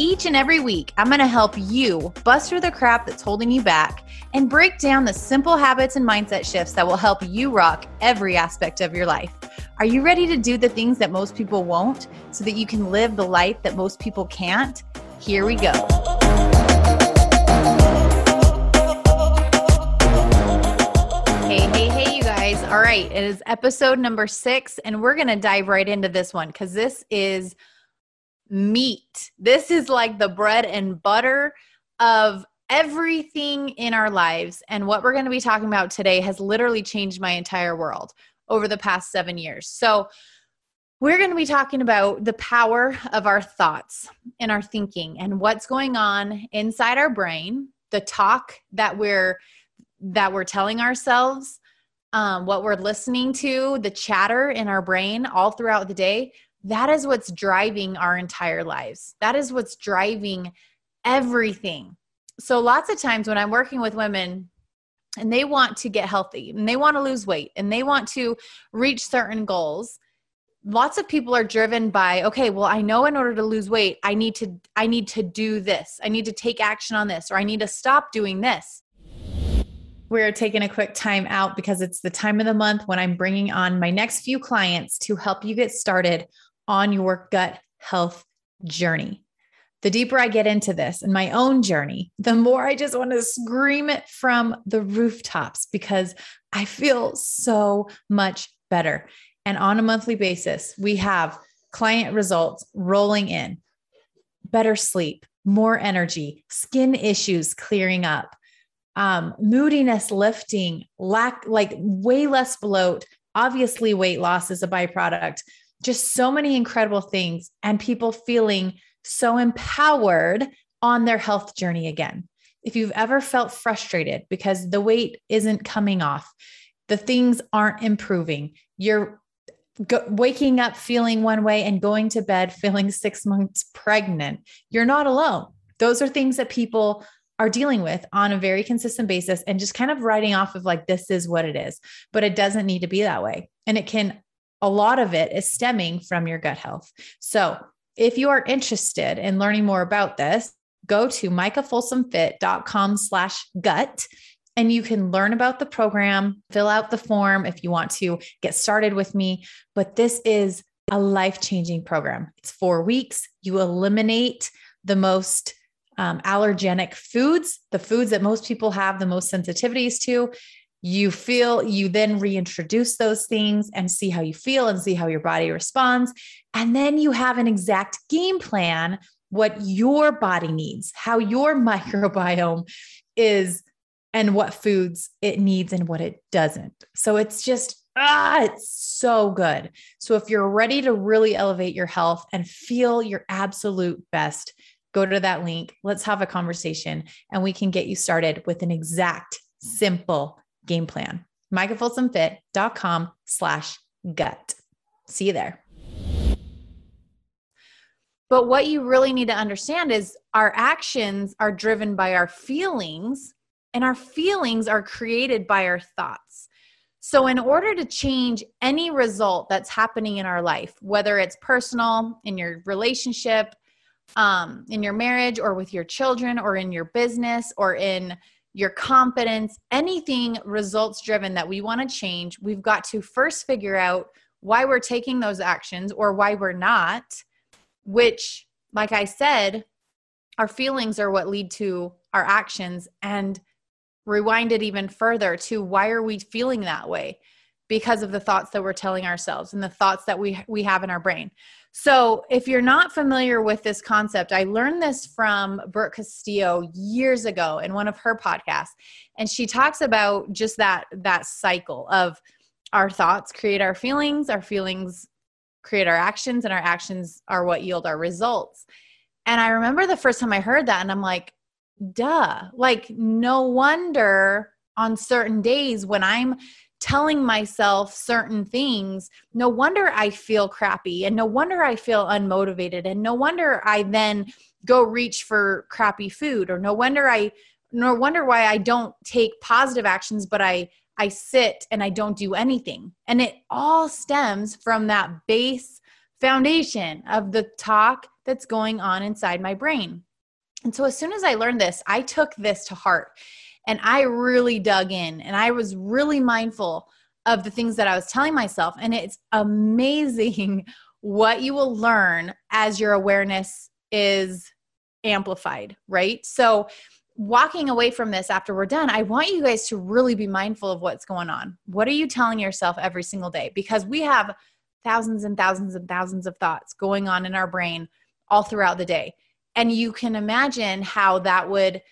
Each and every week, I'm going to help you bust through the crap that's holding you back and break down the simple habits and mindset shifts that will help you rock every aspect of your life. Are you ready to do the things that most people won't so that you can live the life that most people can't? Here we go. Hey, hey, hey, you guys. All right, it is episode number six, and we're going to dive right into this one because this is meat. This is like the bread and butter of everything in our lives. And what we're going to be talking about today has literally changed my entire world over the past seven years. So, we're going to be talking about the power of our thoughts and our thinking and what's going on inside our brain, the talk that we're that we're telling ourselves, um, what we're listening to, the chatter in our brain all throughout the day that is what's driving our entire lives. That is what's driving everything. So, lots of times when I'm working with women and they want to get healthy and they want to lose weight and they want to reach certain goals, lots of people are driven by okay well i know in order to lose weight i need to i need to do this i need to take action on this or i need to stop doing this we're taking a quick time out because it's the time of the month when i'm bringing on my next few clients to help you get started on your gut health journey. The deeper I get into this and my own journey, the more I just want to scream it from the rooftops because I feel so much better. And on a monthly basis, we have client results rolling in, better sleep, more energy, skin issues clearing up, um, moodiness lifting, lack like way less bloat. Obviously, weight loss is a byproduct, just so many incredible things and people feeling so empowered on their health journey again. If you've ever felt frustrated because the weight isn't coming off, the things aren't improving, you're go- waking up feeling one way and going to bed feeling six months pregnant, you're not alone. Those are things that people are dealing with on a very consistent basis and just kind of writing off of like, this is what it is. But it doesn't need to be that way. And it can a lot of it is stemming from your gut health. So, if you are interested in learning more about this, go to micahfolsomfit.com slash gut and you can learn about the program, fill out the form if you want to get started with me. But this is a life changing program. It's four weeks. You eliminate the most um, allergenic foods, the foods that most people have the most sensitivities to you feel you then reintroduce those things and see how you feel and see how your body responds. And then you have an exact game plan what your body needs how your microbiome is and what foods it needs and what it doesn't. So it's just ah it's so good. So if you're ready to really elevate your health and feel your absolute best go to that link. Let's have a conversation and we can get you started with an exact simple game plan. MicahFolsomFit.com slash gut. See you there. But what you really need to understand is our actions are driven by our feelings, and our feelings are created by our thoughts. So, in order to change any result that's happening in our life, whether it's personal, in your relationship, um, in your marriage, or with your children, or in your business, or in your confidence, anything results driven that we want to change, we've got to first figure out why we're taking those actions or why we're not, which, like I said, our feelings are what lead to our actions. And rewind it even further to why are we feeling that way? Because of the thoughts that we're telling ourselves and the thoughts that we, we have in our brain. So, if you're not familiar with this concept, I learned this from Brooke Castillo years ago in one of her podcasts, and she talks about just that that cycle of our thoughts create our feelings, our feelings create our actions, and our actions are what yield our results. And I remember the first time I heard that, and I'm like, duh, like, no wonder on certain days when I'm telling myself certain things, no wonder I feel crappy and no wonder I feel unmotivated and no wonder I then go reach for crappy food or no wonder I no wonder why I don't take positive actions but I I sit and I don't do anything. And it all stems from that base foundation of the talk that's going on inside my brain. And so as soon as I learned this, I took this to heart and I really dug in and I was really mindful of the things that I was telling myself. And it's amazing what you will learn as your awareness is amplified, right? So, walking away from this after we're done, I want you guys to really be mindful of what's going on. What are you telling yourself every single day? Because we have thousands and thousands and thousands of thoughts going on in our brain all throughout the day. And you can imagine how that would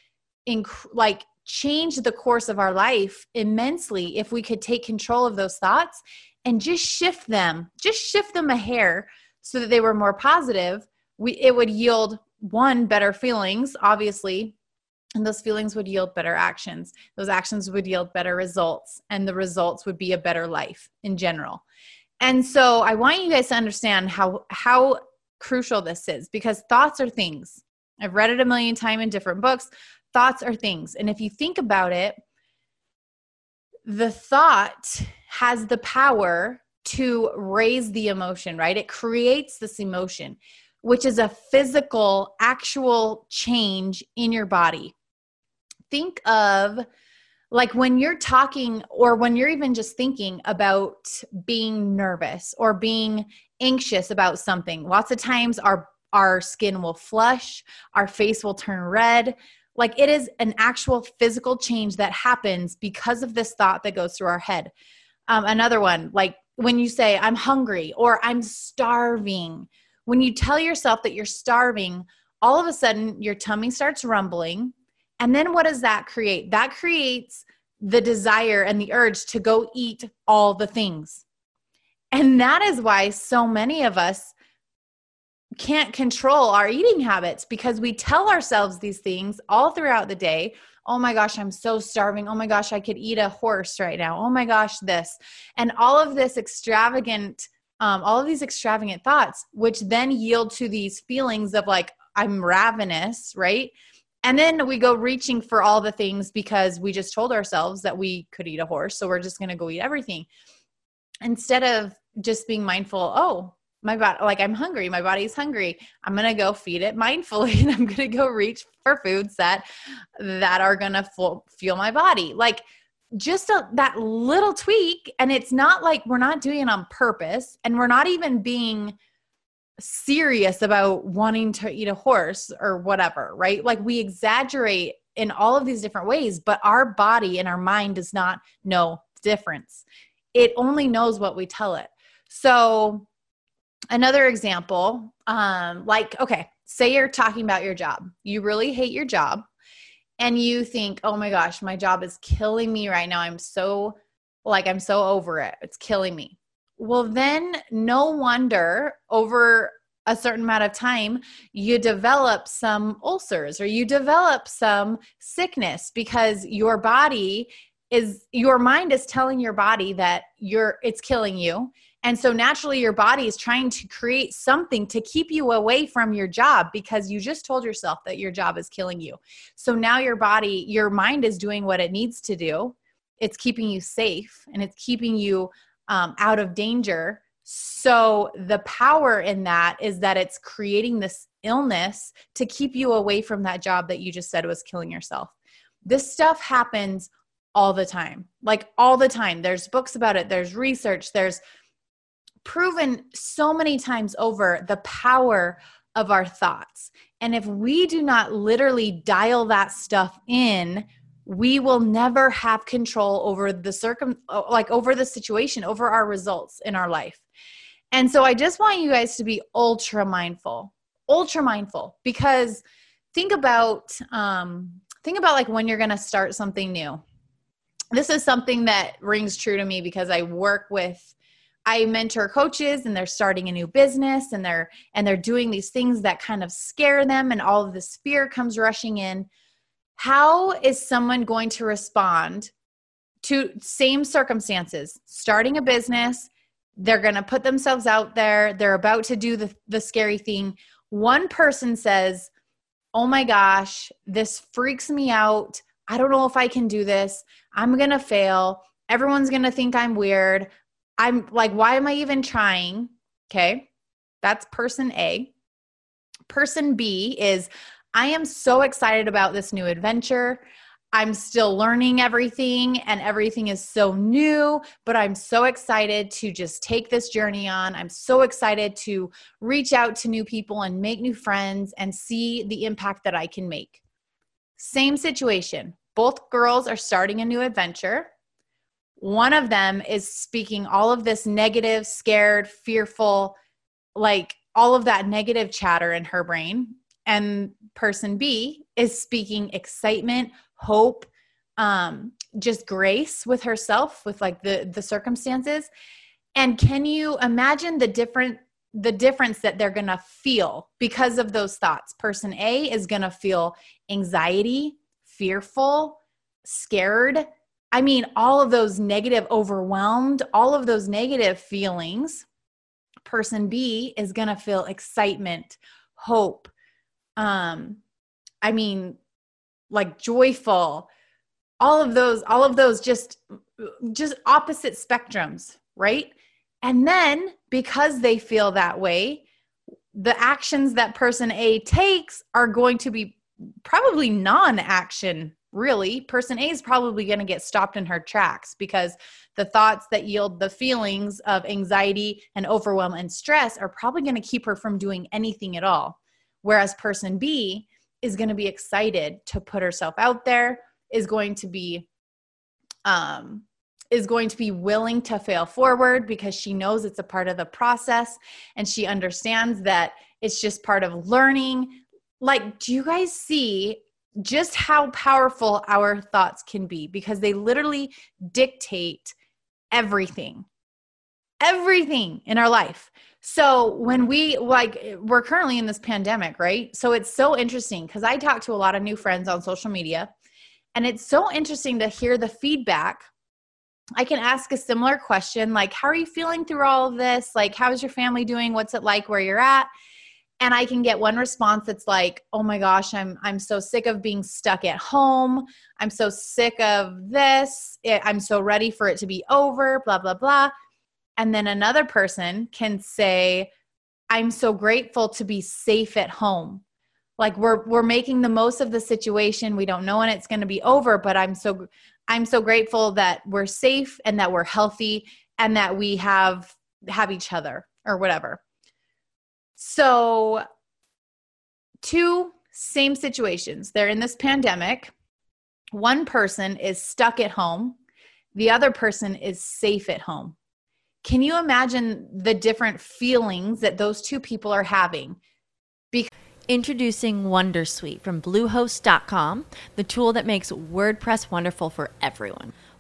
inc- like change the course of our life immensely if we could take control of those thoughts and just shift them, just shift them a hair so that they were more positive. We it would yield one better feelings, obviously, and those feelings would yield better actions. Those actions would yield better results and the results would be a better life in general. And so i want you guys to understand how how crucial this is because thoughts are things. I've read it a million times in different books thoughts are things. And if you think about it the thought has the power to raise the emotion right? It creates this emotion which is a physical actual change in your body. Think of like when you're talking or when you're even just thinking about being nervous or being anxious about something. Lots of times our our skin will flush our face will turn red like it is an actual physical change that happens because of this thought that goes through our head um, another one like when you say i'm hungry or i'm starving when you tell yourself that you're starving all of a sudden your tummy starts rumbling and then what does that create? That creates the desire and the urge to go eat all the things. And that is why so many of us can't control our eating habits because we tell ourselves these things all throughout the day. Oh my gosh, I'm so starving. Oh my gosh, I could eat a horse right now. Oh my gosh, this. And all of this extravagant, um, all of these extravagant thoughts, which then yield to these feelings of like, I'm ravenous, right? And then we go reaching for all the things because we just told ourselves that we could eat a horse. So we're just going to go eat everything. Instead of just being mindful, oh, my body, like I'm hungry, my body's hungry. I'm to go feed it mindfully and I'm to go reach for foods that that are to fuel my body. Like just a, that little tweak and it's not like we're not doing it on purpose and we're not even being serious about wanting to eat a horse or whatever, right? Like we exaggerate in all of these different ways, but our body and our mind does not know the difference. It only knows what we tell it. So, another example, um, like, okay, say you're talking about your job. You really hate your job and you think, oh my gosh, my job is killing me right now. I'm so, like, I'm so over it. It's killing me. Well, then no wonder over a certain amount of time, you develop some ulcers or you develop some sickness because your body is your mind is telling your body that you're it's killing you and so naturally your body is trying to create something to keep you away from your job because you just told yourself that your job is killing you so now your body your mind is doing what it needs to do it's keeping you safe and it's keeping you um, out of danger. So, the power in that is that it's creating this illness to keep you away from that job that you just said was killing yourself. This stuff happens all the time, like all the time. There's books about it, there's research, there's proven so many times over the power of our thoughts. And if we do not literally dial that stuff in, we will never have control over the circum like over the situation over our results in our life and so i just want you guys to be ultra mindful ultra mindful because think about um think about like when you're going to start something new this is something that rings true to me because i work with i mentor coaches and they're starting a new business and they're and they're doing these things that kind of scare them and all of this fear comes rushing in how is someone going to respond to same circumstances, starting a business, they're going to put themselves out there, they're about to do the the scary thing. One person says, "Oh my gosh, this freaks me out. I don't know if I can do this. I'm going to fail. Everyone's going to think I'm weird. I'm like, why am I even trying? Okay. That's person A. Person B is, I am so excited about this new adventure. I'm still learning everything and everything is so new, but I'm so excited to just take this journey on. I'm so excited to reach out to new people and make new friends and see the impact that I can make. Same situation. Both girls are starting a new adventure. One of them is speaking all of this negative, scared, fearful, like all of that negative chatter in her brain. And person B is speaking excitement, hope, um, just grace with herself, with like the the circumstances. And can you imagine the different the difference that they're going to feel because of those thoughts? Person A is going to feel anxiety, fearful, scared. I mean, all of those negative, overwhelmed, all of those negative feelings. Person B is going to feel excitement, hope. Um, I mean, like joyful, all of those, all of those just, just opposite spectrums, right? And then because they feel that way, the actions that person A takes are going to be probably non action, really. Person A is probably going to get stopped in her tracks because the thoughts that yield the feelings of anxiety and overwhelm and stress are probably going to keep her from doing anything at all. Whereas person B is going to be excited to put herself out there, is going to be um is going to be willing to fail forward because she knows it's a part of the process and she understands that it's just part of learning like do you guys see just how powerful our thoughts can be because they literally dictate everything everything in our life so when we like we're currently in this pandemic right so it's so interesting because i talk to a lot of new friends on social media and it's so interesting to hear the feedback I can ask a similar question like, How are you feeling through all of this? Like, how's your family doing? What's it like where you're at? And i can get one response that's like oh my gosh i'm i'm so sick of being stuck at home. I'm so sick of this. I'm so ready for it to be over blah blah blah. And then another person can say i'm so grateful to be safe at home. Like we're we're making the most of the situation. We don't know when it's going to be over but i'm so i'm so grateful that we're safe and that we're healthy and that we have have each other or whatever so, two same situations. They're in this pandemic. One person is stuck at home, the other person is safe at home. Can you imagine the different feelings that those two people are having? Because Introducing Wondersuite from Bluehost.com, the tool that makes WordPress wonderful for everyone.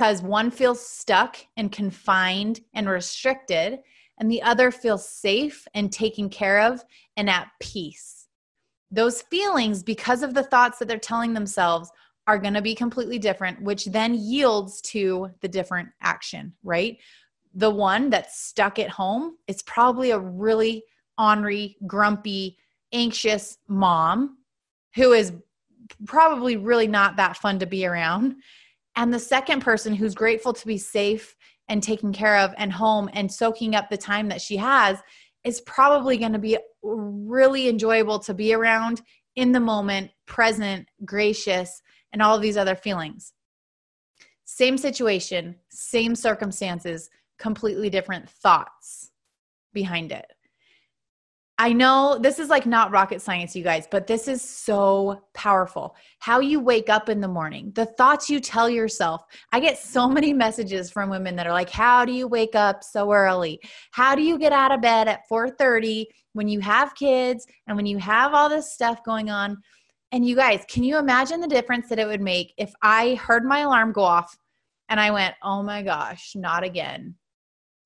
because one feels stuck and confined and restricted and the other feels safe and taken care of and at peace. Those feelings, because of the thoughts that they're telling themselves, are going to be completely different, which then yields to the different action, right? The one that's stuck at home is probably a really ornery, grumpy, anxious mom who is probably really not that fun to be around. And the second person who's grateful to be safe and taken care of and home and soaking up the time that she has is probably going to be really enjoyable to be around in the moment, present, gracious, and all of these other feelings. Same situation, same circumstances, completely different thoughts behind it. I know this is like not rocket science, you guys, but this is so powerful. How you wake up in the morning, the thoughts you tell yourself. I get so many messages from women that are like, "How do you wake up so early? How do you get out of bed at 4:30 when you have kids and when you have all this stuff going on?" And you guys, can you imagine the difference that it would make if I heard my alarm go off and I went, "Oh my gosh, not again."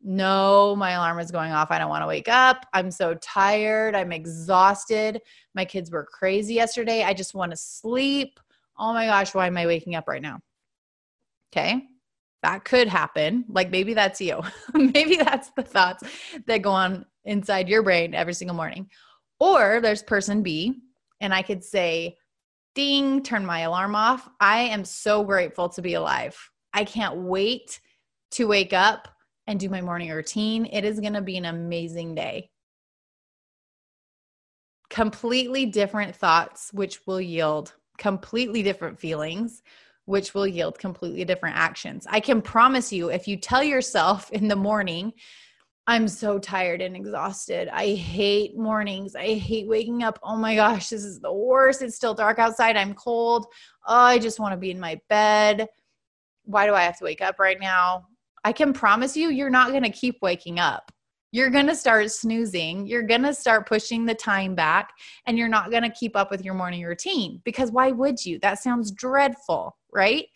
No, my alarm is going off. I don't want to wake up. I'm so tired. I'm exhausted. My kids were crazy yesterday. I just want to sleep. Oh my gosh, why am I waking up right now? Okay. That could happen. Like maybe that's you. maybe that's the thoughts that go on inside your brain every single morning. Or there's person B, and I could say, ding, turn my alarm off. I am so grateful to be alive. I can't wait to wake up and do my morning routine. It is going to be an amazing day. Completely different thoughts, which will yield completely different feelings, which will yield completely different actions. I can promise you, if you tell yourself in the morning, I'm so tired and exhausted. I hate mornings. I hate waking up. Oh my gosh, this is the worst. It's still dark outside. I'm cold. Oh, I just want to be in my bed. Why do I have to wake up right now? I can promise you, you're not going to keep waking up. You're going to start snoozing. You're going to start pushing the time back, and you're not going to keep up with your morning routine because why would you? That sounds dreadful, right?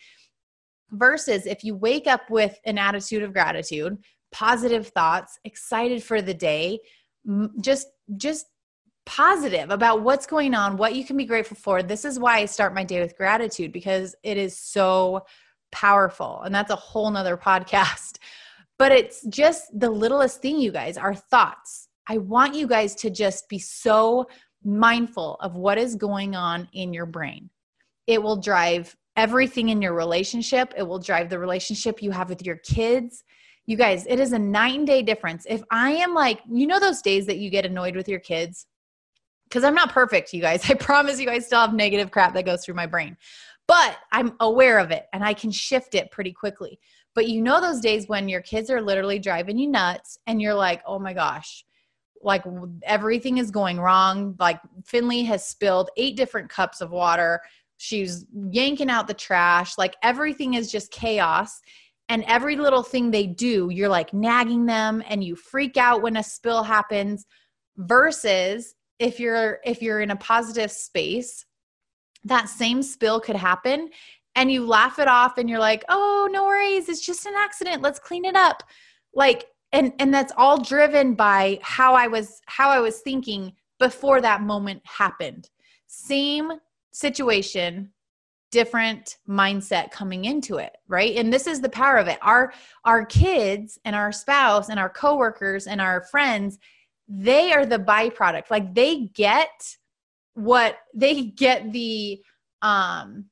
Versus if you wake up with an attitude of gratitude, positive thoughts, excited for the day, just, just, positive about what's going on, what you can be grateful for. This is why I start my day with gratitude because it is so powerful. And that's a whole nother podcast. But it's just the littlest thing, you guys, our thoughts. I want you guys to just be so mindful of what is going on in your brain. It will drive everything in your relationship, it will drive the relationship you have with your kids. You guys, it is a and day difference. If I am like, you know, those days that you get annoyed with your kids, because I'm not perfect, you guys. I promise you, I still have negative crap that goes through my brain but I'm aware of it and I can shift it pretty quickly. But you know, those days when your kids are literally driving you nuts and you're like, oh my gosh, like everything is going wrong. Like Finley has spilled eight different cups of water. She's yanking out the trash. Like everything is just chaos. And every little thing they do, you're like nagging them and you freak out when a spill happens versus if you're if you're in a positive space that same spill could happen and you laugh it off and you're like, "Oh, no worries. It's just an accident. Let's clean it up." Like and and that's all driven by how I was how I was thinking before that moment happened. Same situation, different mindset coming into it, right? And this is the power of it. Our our kids and our spouse and our coworkers and our friends, they are the byproduct. Like they get what they get the um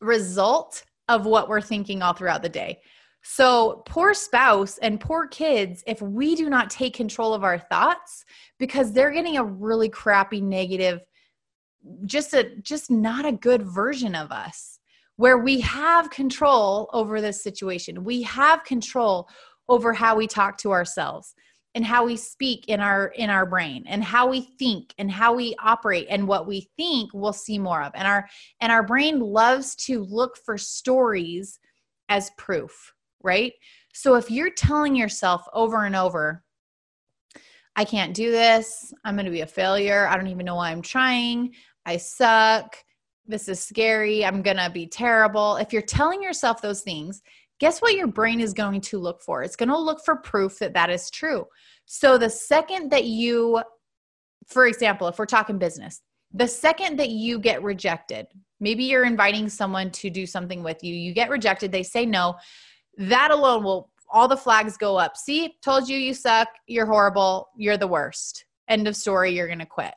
result of what we're thinking all throughout the day. So, poor spouse and poor kids, if we do not take control of our thoughts because they're getting a really crappy negative just a just not a good version of us where we have control over this situation. We have control over how we talk to ourselves and how we speak in our in our brain and how we think and how we operate and what we think we'll see more of. And our and our brain loves to look for stories as proof right? So if you're telling yourself over and over i can't do this. I'm going to be a failure. I don't even know why i'm trying. I suck. This is scary. I'm going to be terrible. If you're telling yourself those things guess what your brain is going to look for? It's going to look for proof that that is true. So the second that you, for example, if we're talking business, the second that you get rejected, maybe you're inviting someone to do something with you, you get rejected, they say no, that alone will, all the flags go up. See, told you you suck, you're horrible, you're the worst. End of story, you're going to quit.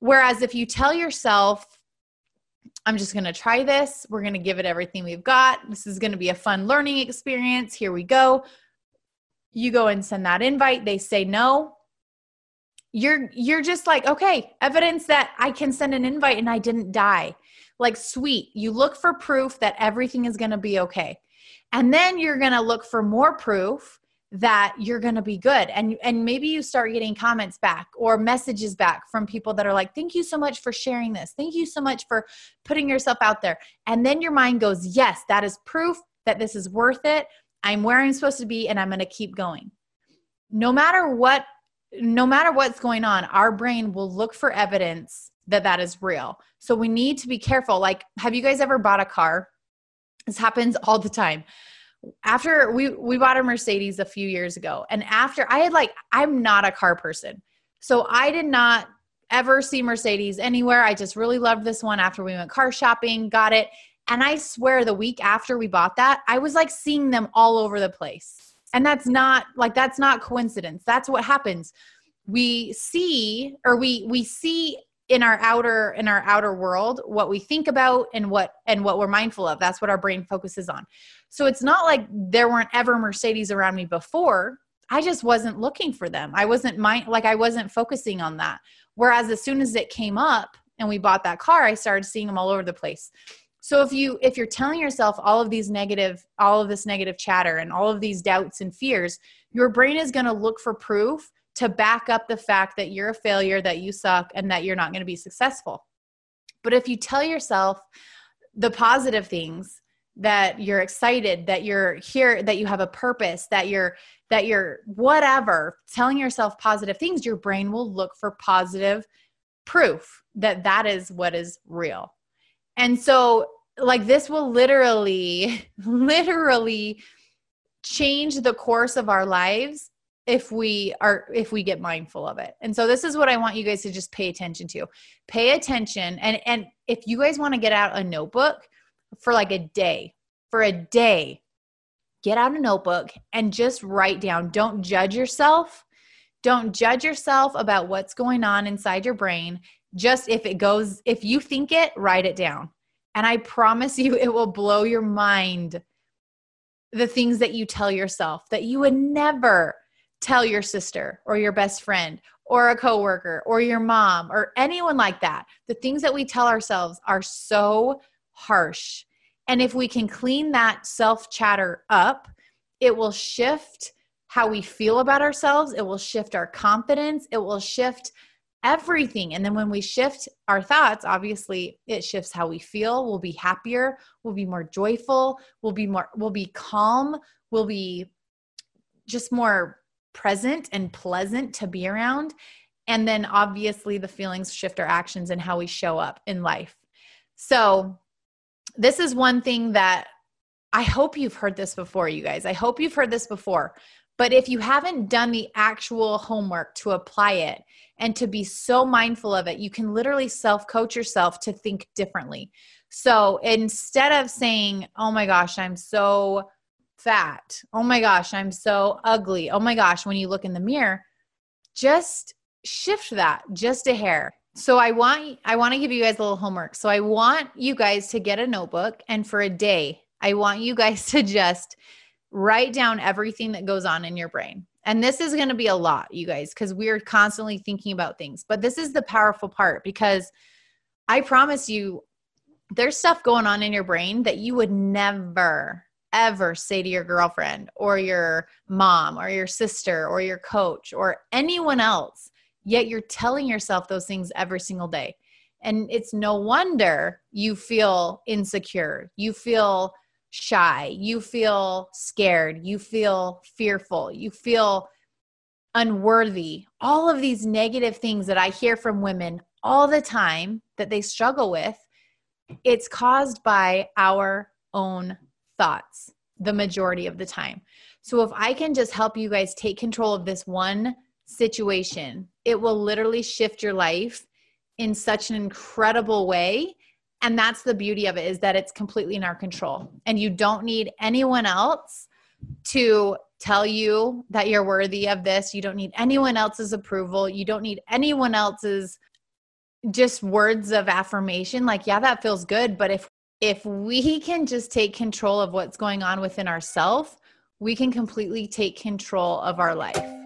Whereas if you tell yourself, I'm just going to try this, we're going to give it everything we've got, this is going to be a fun learning experience, here we go. You go and send that invite, they say no. You're you're just like, okay, evidence that I can send an invite and I didn't die. Like sweet. You look for proof that everything is going to be okay. And then you're going to look for more proof that you're going to be good. And and maybe you start getting comments back or messages back from people that are like thank you so much for sharing this. Thank you so much for putting yourself out there. And then your mind goes yes that is proof that this is worth it. I'm where i'm supposed to be and i'm going to keep going. No matter what no matter what's going on our brain will look for evidence that that is real. So we need to be careful. Like have you guys ever bought a car? This happens all the time after we we bought a Mercedes a few years ago and after I had like I'm not a car person. So I did not ever see Mercedes anywhere. I just really loved this one after we went car shopping, got it. And I swear the week after we bought that, I was like seeing them all over the place. And that's not like that's not coincidence. That's what happens. We see or we we see in our outer in our outer world what we think about and what and what we're mindful of. That's what our brain focuses on. So it's not like there weren't ever mercedes around me before. I just wasn't looking for them. I wasn't mind like i wasn't focusing on that. Whereas as soon as it came up and we bought that car i started seeing them all over the place. So if you if you're telling yourself all of these negative all of this negative chatter and all of these doubts and fears your brain is going to look for proof to back up the fact that you're a failure, that you suck, and that you're not going to be successful. But if you tell yourself the positive things, that you're excited, that you're here, that you have a purpose, that you're that you're whatever, telling yourself positive things, your brain will look for positive proof that that is what is real. And so like this will literally literally change the course of our lives if we are if we get mindful of it. And so this is what i want you guys to just pay attention to. Pay attention and and if you guys want to get out a notebook for like a day for a day get out a notebook and just write down. Don't judge yourself. Don't judge yourself about what's going on inside your brain. Just if it goes if you think it write it down. And i promise you it will blow your mind the things that you tell yourself that you would never tell your sister or your best friend or a coworker or your mom or anyone like that. The things that we tell ourselves are so harsh. And if we can clean that self chatter up, it will shift how we feel about ourselves. It will shift our confidence. It will shift everything. And then when we shift our thoughts, obviously it shifts how we feel. We'll be happier, we'll be more joyful, we'll be more we'll be calm, we'll be just more present and pleasant to be around. And then obviously the feelings shift our actions and how we show up in life. So, this is one thing that I hope you've heard this before, you guys. I hope you've heard this before. But if you haven't done the actual homework to apply it and to be so mindful of it, you can literally self coach yourself to think differently. So instead of saying, oh my gosh, I'm so fat. Oh my gosh, I'm so ugly. Oh my gosh, when you look in the mirror, just shift that just a hair. So I want I want to give you guys a little homework. So I want you guys to get a notebook and for a day, I want you guys to just write down everything that goes on in your brain. And this is going to be a lot, you guys, cuz we're constantly thinking about things. But this is the powerful part because I promise you there's stuff going on in your brain that you would never ever say to your girlfriend or your mom or your sister or your coach or anyone else, yet you're telling yourself those things every single day. And it's no wonder you feel insecure, you feel shy, you feel scared, you feel fearful, you feel unworthy. All of these negative things that I hear from women all the time that they struggle with, it's caused by our own thoughts. the majority of the time. So if I can just help you guys take control of this one situation, it will literally shift your life in such an incredible way. And that's the beauty of it is that it's completely in our control. And you don't need anyone else to tell you that you're worthy of this. You don't need anyone else's approval. You don't need anyone else's just words of affirmation like yeah that feels good but if if we can just take control of what's going on within ourselves we can completely take control of our life